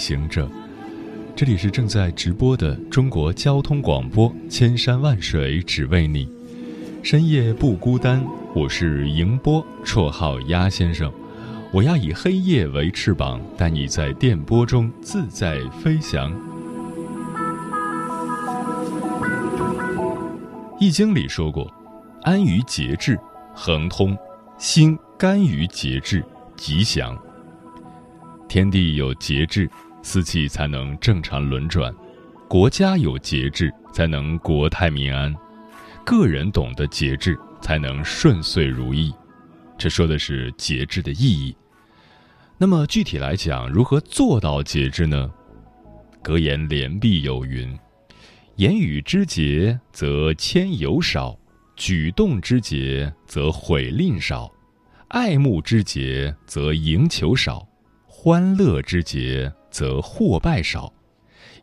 行者，这里是正在直播的中国交通广播，千山万水只为你，深夜不孤单。我是迎波，绰号鸭先生。我要以黑夜为翅膀，带你在电波中自在飞翔。易经里说过：“安于节制，亨通；心甘于节制，吉祥。”天地有节制，四季才能正常轮转；国家有节制，才能国泰民安；个人懂得节制，才能顺遂如意。这说的是节制的意义。那么具体来讲，如何做到节制呢？格言联璧有云：“言语之节，则牵由少；举动之节，则毁吝少；爱慕之节，则赢求少。”欢乐之节，则祸败少；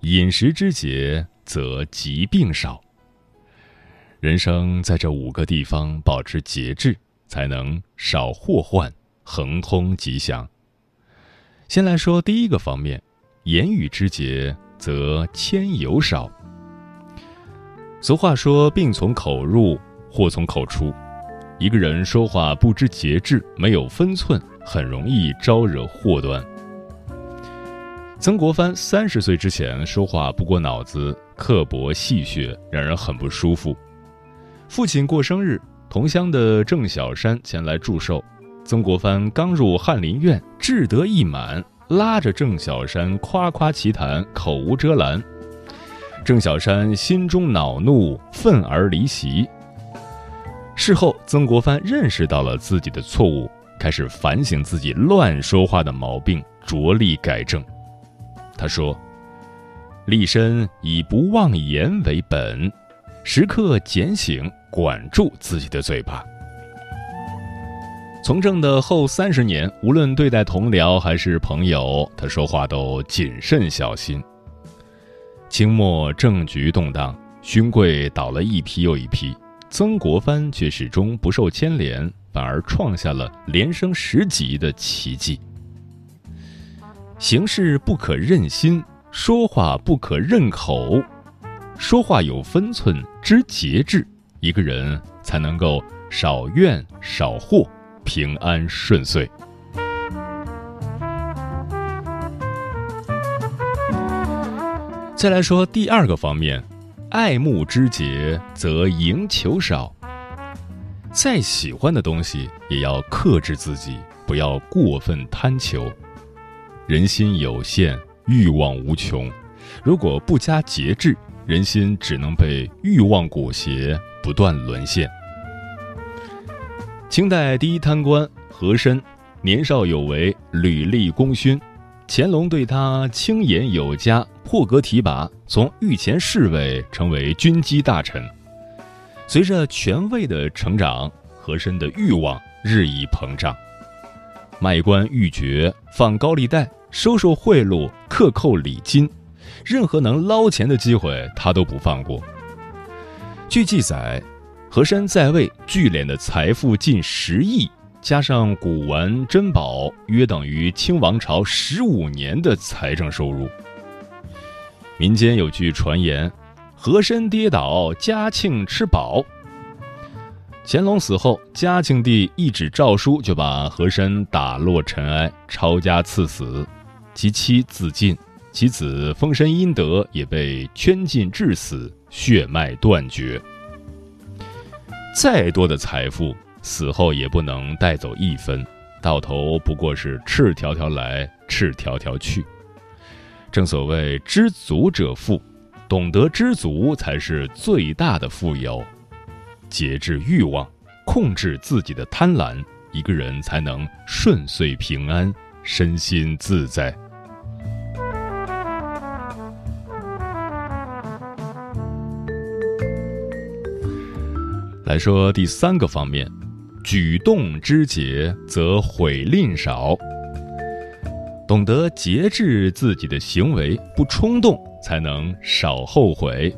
饮食之节，则疾病少。人生在这五个地方保持节制，才能少祸患，亨通吉祥。先来说第一个方面，言语之节，则牵由少。俗话说：“病从口入，祸从口出。”一个人说话不知节制，没有分寸。很容易招惹祸端。曾国藩三十岁之前说话不过脑子，刻薄戏谑，让人很不舒服。父亲过生日，同乡的郑小山前来祝寿。曾国藩刚入翰林院，志得意满，拉着郑小山夸夸其谈，口无遮拦。郑小山心中恼怒，愤而离席。事后，曾国藩认识到了自己的错误。开始反省自己乱说话的毛病，着力改正。他说：“立身以不妄言为本，时刻检醒，管住自己的嘴巴。”从政的后三十年，无论对待同僚还是朋友，他说话都谨慎小心。清末政局动荡，勋贵倒了一批又一批，曾国藩却始终不受牵连。反而创下了连升十级的奇迹。行事不可任心，说话不可任口，说话有分寸，知节制，一个人才能够少怨少祸，平安顺遂。再来说第二个方面，爱慕之节，则赢求少。再喜欢的东西，也要克制自己，不要过分贪求。人心有限，欲望无穷，如果不加节制，人心只能被欲望裹挟，不断沦陷。清代第一贪官和珅，年少有为，屡立功勋，乾隆对他清严有加，破格提拔，从御前侍卫成为军机大臣。随着权位的成长，和珅的欲望日益膨胀，卖官鬻爵、放高利贷、收受贿赂、克扣礼金，任何能捞钱的机会他都不放过。据记载，和珅在位聚敛的财富近十亿，加上古玩珍宝，约等于清王朝十五年的财政收入。民间有句传言。和珅跌倒，嘉庆吃饱。乾隆死后，嘉庆帝一纸诏书就把和珅打落尘埃，抄家赐死，其妻自尽，其子封神阴德也被圈禁致死，血脉断绝。再多的财富，死后也不能带走一分，到头不过是赤条条来，赤条条去。正所谓知足者富。懂得知足才是最大的富有，节制欲望，控制自己的贪婪，一个人才能顺遂平安，身心自在。来说第三个方面，举动之节，则悔吝少。懂得节制自己的行为，不冲动，才能少后悔。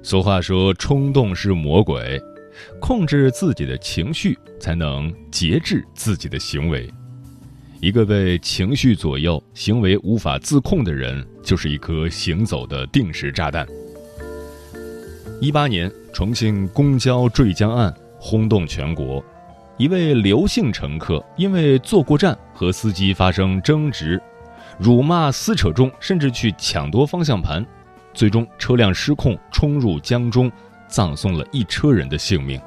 俗话说：“冲动是魔鬼。”控制自己的情绪，才能节制自己的行为。一个被情绪左右、行为无法自控的人，就是一颗行走的定时炸弹。一八年，重庆公交坠江案轰动全国，一位刘姓乘客因为坐过站和司机发生争执，辱骂撕扯中，甚至去抢夺方向盘，最终车辆失控冲入江中，葬送了一车人的性命。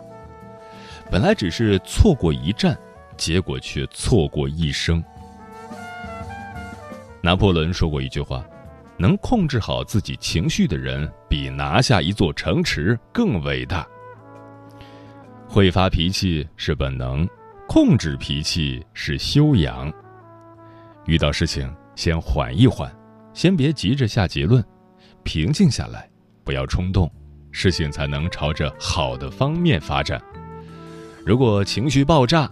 本来只是错过一站，结果却错过一生。拿破仑说过一句话。能控制好自己情绪的人，比拿下一座城池更伟大。会发脾气是本能，控制脾气是修养。遇到事情，先缓一缓，先别急着下结论，平静下来，不要冲动，事情才能朝着好的方面发展。如果情绪爆炸，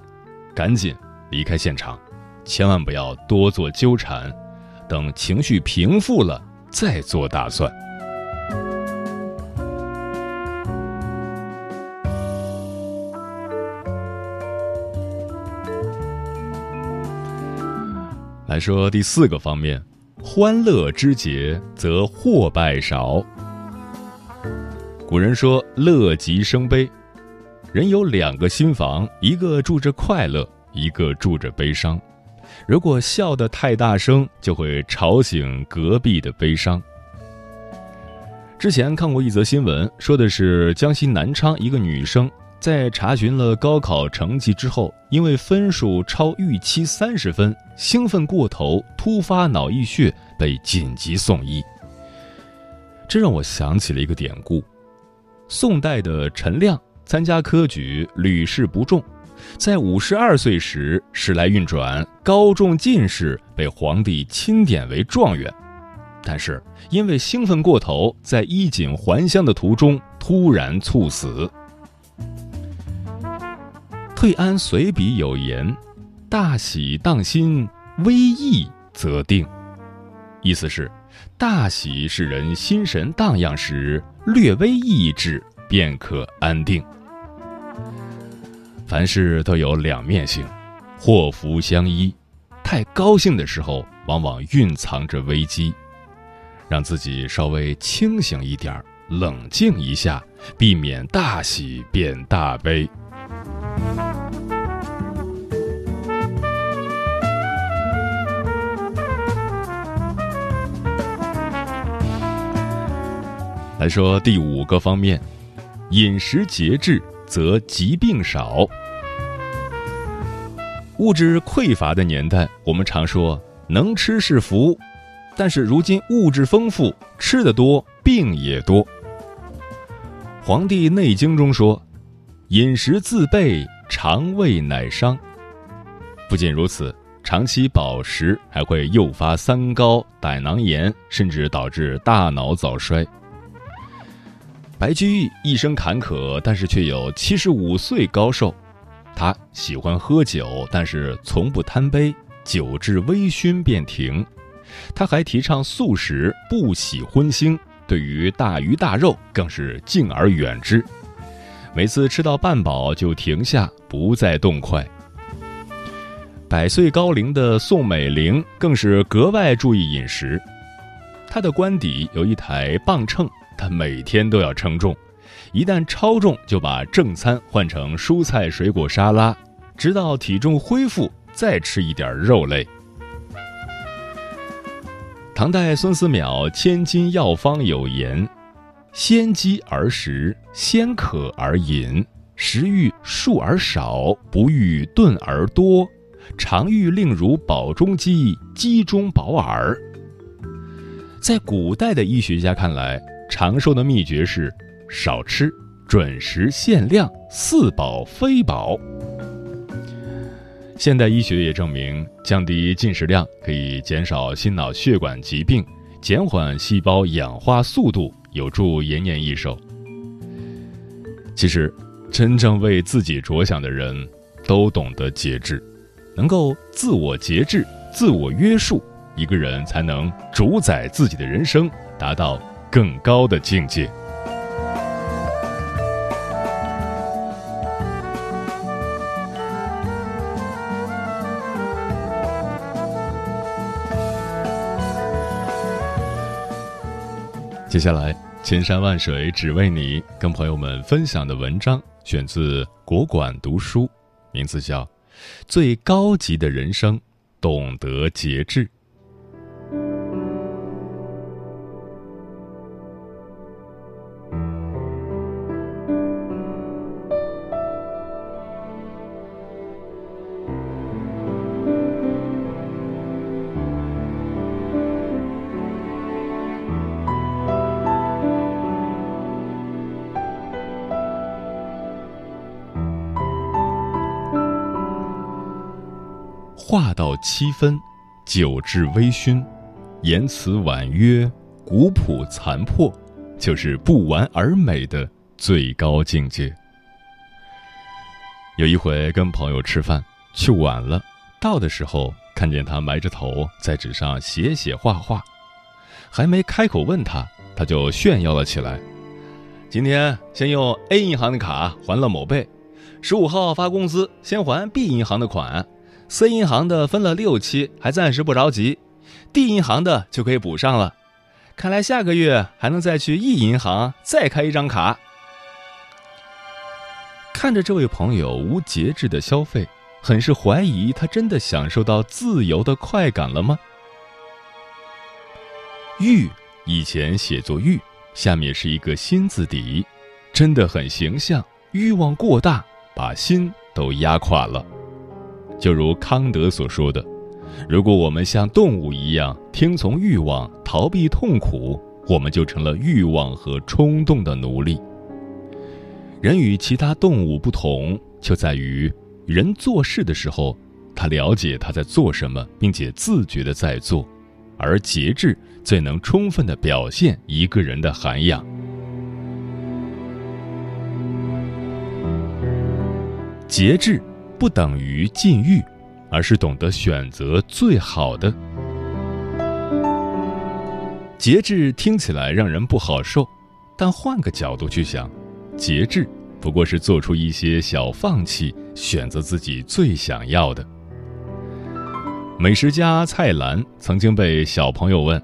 赶紧离开现场，千万不要多做纠缠。等情绪平复了，再做打算。来说第四个方面，欢乐之节则祸败少。古人说“乐极生悲”，人有两个心房，一个住着快乐，一个住着悲伤。如果笑得太大声，就会吵醒隔壁的悲伤。之前看过一则新闻，说的是江西南昌一个女生在查询了高考成绩之后，因为分数超预期三十分，兴奋过头，突发脑溢血，被紧急送医。这让我想起了一个典故：宋代的陈亮参加科举，屡试不中。在五十二岁时，时来运转，高中进士，被皇帝钦点为状元。但是因为兴奋过头，在衣锦还乡的途中突然猝死。退安随笔有言：“大喜当心，危易则定。”意思是，大喜是人心神荡漾时，略微抑制便可安定。凡事都有两面性，祸福相依。太高兴的时候，往往蕴藏着危机。让自己稍微清醒一点，冷静一下，避免大喜变大悲。来说第五个方面，饮食节制。则疾病少。物质匮乏的年代，我们常说能吃是福，但是如今物质丰富，吃的多，病也多。《黄帝内经》中说：“饮食自备，肠胃乃伤。”不仅如此，长期饱食还会诱发三高、胆囊炎，甚至导致大脑早衰。白居易一生坎坷，但是却有七十五岁高寿。他喜欢喝酒，但是从不贪杯，酒至微醺便停。他还提倡素食，不喜荤腥，对于大鱼大肉更是敬而远之。每次吃到半饱就停下，不再动筷。百岁高龄的宋美龄更是格外注意饮食，她的官邸有一台磅秤。他每天都要称重，一旦超重就把正餐换成蔬菜水果沙拉，直到体重恢复再吃一点肉类。唐代孙思邈《千金药方》有言：“先饥而食，先渴而饮，食欲数而少，不欲顿而多，常欲令如饱中饥，饥中饱耳。”在古代的医学家看来。长寿的秘诀是少吃、准时、限量、似饱非饱。现代医学也证明，降低进食量可以减少心脑血管疾病，减缓细胞氧化速度，有助延年益寿。其实，真正为自己着想的人，都懂得节制，能够自我节制、自我约束，一个人才能主宰自己的人生，达到更高的境界。接下来，千山万水只为你，跟朋友们分享的文章选自国馆读书，名字叫《最高级的人生，懂得节制》。七分，酒至微醺，言辞婉约，古朴残破，就是不完而美的最高境界。有一回跟朋友吃饭，去晚了，到的时候看见他埋着头在纸上写写画画，还没开口问他，他就炫耀了起来：“今天先用 A 银行的卡还了某贝，十五号发工资先还 B 银行的款。” C 银行的分了六期，还暂时不着急；D 银行的就可以补上了。看来下个月还能再去 E 银行再开一张卡。看着这位朋友无节制的消费，很是怀疑他真的享受到自由的快感了吗？欲以前写作欲，下面是一个心字底，真的很形象。欲望过大，把心都压垮了。就如康德所说的，如果我们像动物一样听从欲望、逃避痛苦，我们就成了欲望和冲动的奴隶。人与其他动物不同，就在于人做事的时候，他了解他在做什么，并且自觉的在做，而节制最能充分的表现一个人的涵养。节制。不等于禁欲，而是懂得选择最好的。节制听起来让人不好受，但换个角度去想，节制不过是做出一些小放弃，选择自己最想要的。美食家蔡澜曾经被小朋友问：“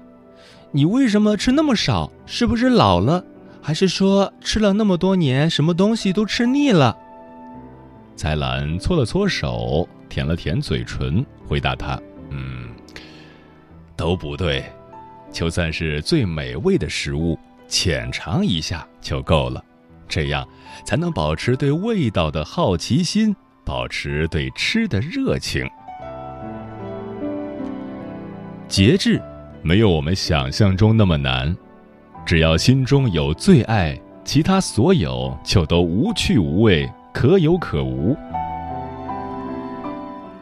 你为什么吃那么少？是不是老了？还是说吃了那么多年，什么东西都吃腻了？”蔡澜搓了搓手，舔了舔嘴唇，回答他：“嗯，都不对。就算是最美味的食物，浅尝一下就够了，这样才能保持对味道的好奇心，保持对吃的热情。节制没有我们想象中那么难，只要心中有最爱，其他所有就都无趣无味。”可有可无。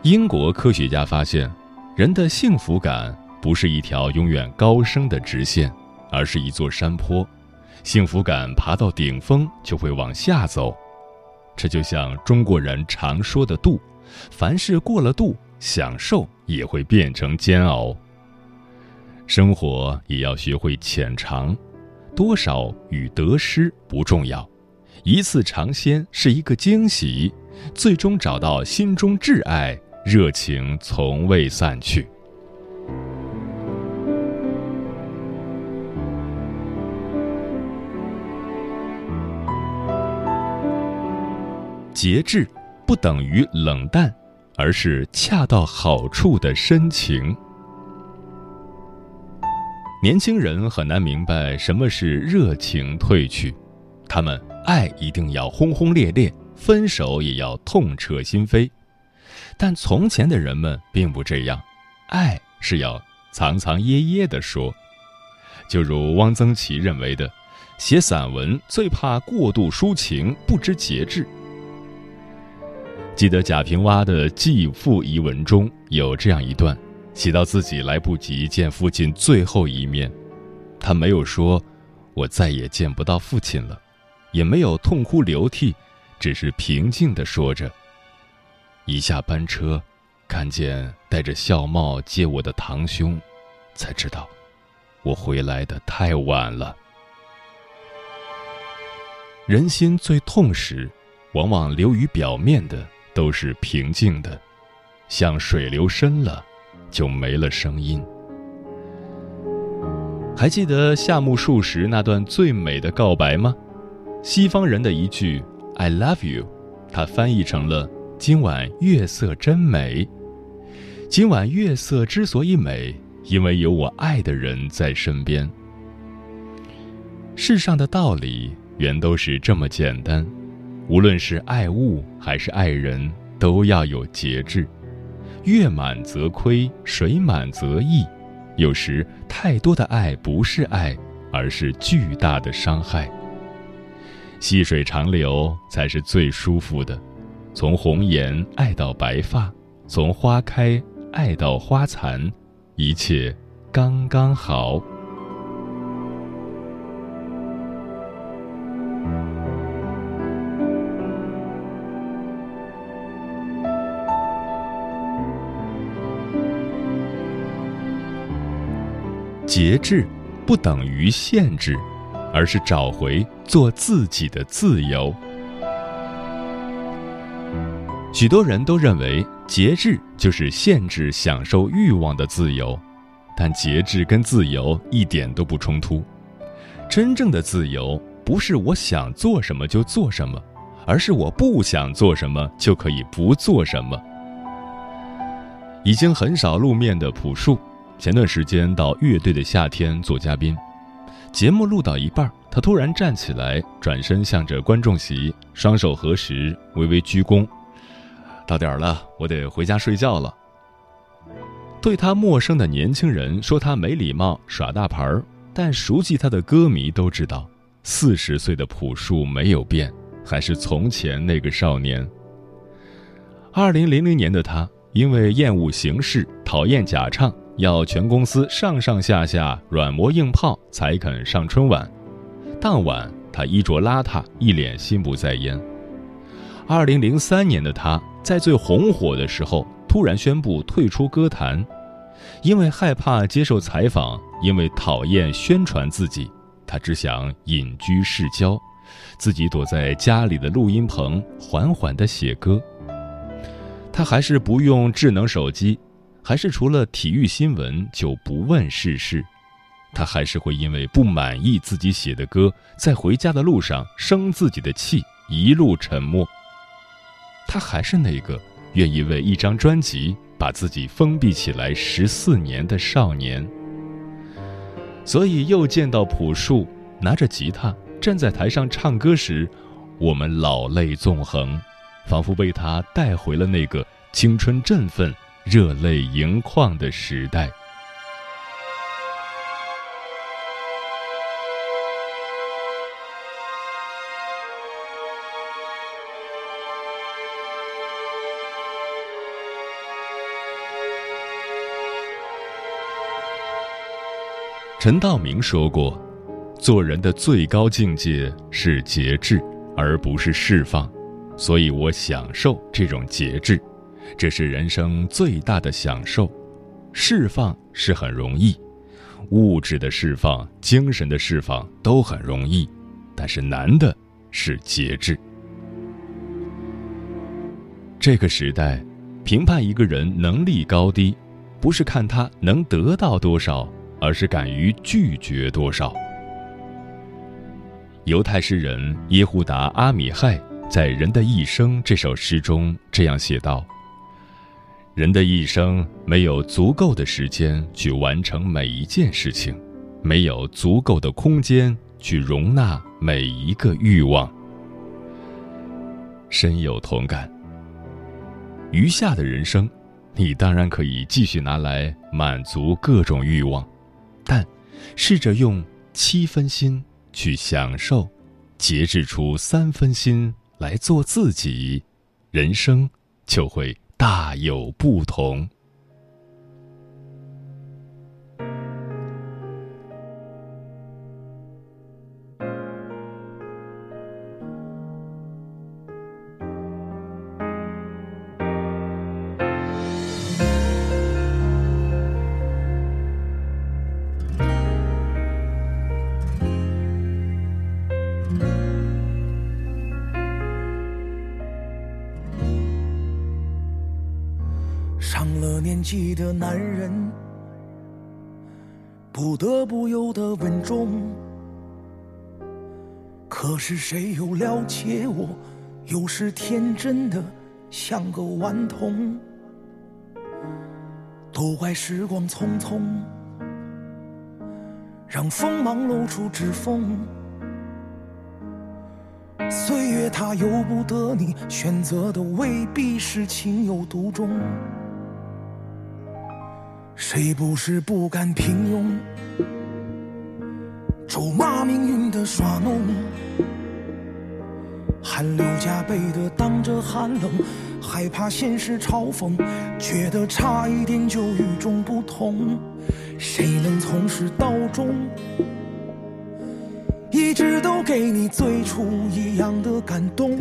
英国科学家发现，人的幸福感不是一条永远高升的直线，而是一座山坡。幸福感爬到顶峰就会往下走，这就像中国人常说的“度”，凡事过了度，享受也会变成煎熬。生活也要学会浅尝，多少与得失不重要。一次尝鲜是一个惊喜，最终找到心中挚爱，热情从未散去。节制不等于冷淡，而是恰到好处的深情。年轻人很难明白什么是热情褪去，他们。爱一定要轰轰烈烈，分手也要痛彻心扉，但从前的人们并不这样，爱是要藏藏掖掖的说。就如汪曾祺认为的，写散文最怕过度抒情，不知节制。记得贾平凹的继父遗文中有这样一段，写到自己来不及见父亲最后一面，他没有说“我再也见不到父亲了”，也没有痛哭流涕，只是平静地说着：“一下班车，看见戴着孝帽接我的堂兄，才知道我回来的太晚了。”人心最痛时，往往流于表面的。都是平静的，像水流深了，就没了声音。还记得夏目漱石那段最美的告白吗？西方人的一句 “I love you”，他翻译成了“今晚月色真美”。今晚月色之所以美，因为有我爱的人在身边。世上的道理原都是这么简单。无论是爱物还是爱人，都要有节制。月满则亏，水满则溢。有时太多的爱不是爱，而是巨大的伤害。细水长流才是最舒服的。从红颜爱到白发，从花开爱到花残，一切刚刚好。节制不等于限制，而是找回做自己的自由。许多人都认为节制就是限制享受欲望的自由，但节制跟自由一点都不冲突。真正的自由不是我想做什么就做什么，而是我不想做什么就可以不做什么。已经很少露面的朴树。前段时间到乐队的夏天做嘉宾，节目录到一半，他突然站起来，转身向着观众席，双手合十，微微鞠躬。到点了，我得回家睡觉了。对他陌生的年轻人说他没礼貌、耍大牌儿，但熟悉他的歌迷都知道，四十岁的朴树没有变，还是从前那个少年。二零零零年的他，因为厌恶形式，讨厌假唱。要全公司上上下下软磨硬泡才肯上春晚。当晚，他衣着邋遢，一脸心不在焉。二零零三年的他，在最红火的时候，突然宣布退出歌坛，因为害怕接受采访，因为讨厌宣传自己，他只想隐居市郊，自己躲在家里的录音棚，缓缓地写歌。他还是不用智能手机。还是除了体育新闻就不问世事，他还是会因为不满意自己写的歌，在回家的路上生自己的气，一路沉默。他还是那个愿意为一张专辑把自己封闭起来十四年的少年。所以又见到朴树拿着吉他站在台上唱歌时，我们老泪纵横，仿佛被他带回了那个青春振奋。热泪盈眶的时代。陈道明说过：“做人的最高境界是节制，而不是释放。”所以我享受这种节制。这是人生最大的享受，释放是很容易，物质的释放、精神的释放都很容易，但是难的是节制。这个时代，评判一个人能力高低，不是看他能得到多少，而是敢于拒绝多少。犹太诗人耶胡达·阿米亥在《人的一生》这首诗中这样写道。人的一生没有足够的时间去完成每一件事情，没有足够的空间去容纳每一个欲望。深有同感。余下的人生，你当然可以继续拿来满足各种欲望，但试着用七分心去享受，节制出三分心来做自己，人生就会大有不同。这年纪的男人，不得不有的稳重。可是谁又了解我？有时天真的像个顽童。都怪时光匆匆，让锋芒露出指缝。岁月它由不得你，选择的未必是情有独钟。谁不是不甘平庸，咒骂命运的耍弄，汗流浃背的挡着寒冷，害怕现实嘲讽，觉得差一点就与众不同。谁能从始到终，一直都给你最初一样的感动？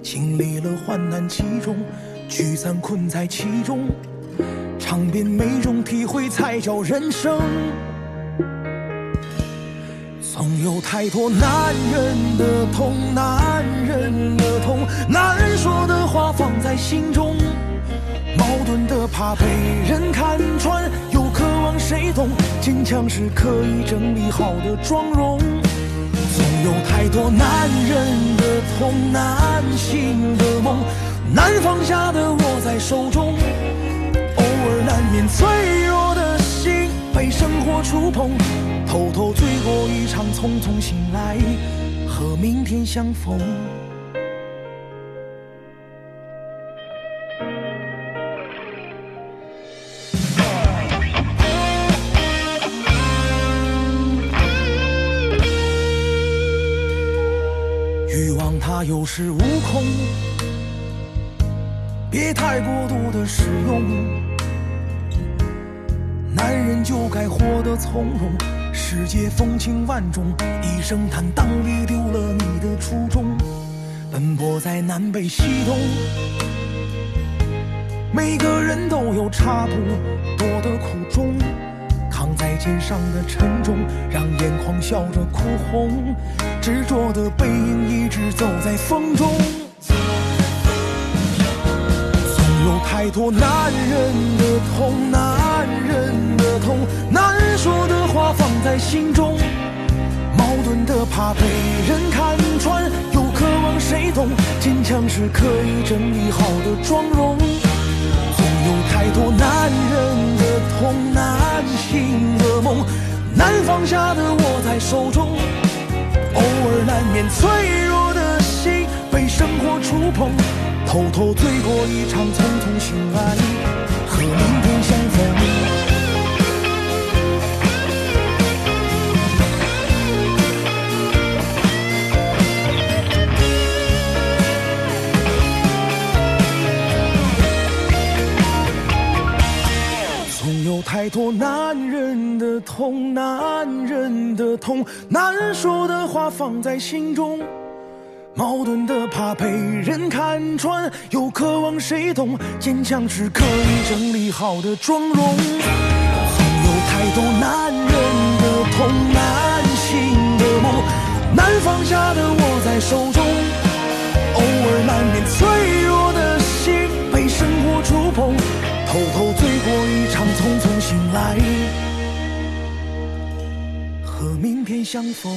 经历了患难其中，聚散困在其中。尝遍每种体会，才叫人生。总有太多男人的痛，男人的痛，难说的话放在心中，矛盾的怕被人看穿，又渴望谁懂。坚强是可以整理好的妆容。总有太多男人的痛，难醒的梦，难放下的握在手中。难免脆弱的心被生活触碰，偷偷醉过一场，匆匆醒来，和明天相逢。欲望它有恃无恐，别太过度的使用。男人就该活得从容，世界风情万种，一声坦荡里丢了你的初衷。奔波在南北西东，每个人都有差不多的苦衷，扛在肩上的沉重，让眼眶笑着哭红，执着的背影一直走在风中。总有太多男人的痛难。男人的痛难说的话放在心中，矛盾的怕被人看穿，又渴望谁懂。坚强是可以整理好的妆容。总有太多男人的痛，难醒的梦，难放下的握在手中。偶尔难免脆弱的心被生活触碰，偷偷醉过一场，匆匆醒来，太多男人的痛，男人的痛，难说的话放在心中，矛盾的怕被人看穿，又渴望谁懂。坚强是可以整理好的妆容。总有太多男人的痛，难醒的梦，难放下的握在手中。偶尔难免脆弱的心被生活触碰，偷偷醉过一场，匆匆。醒来，和明天相逢。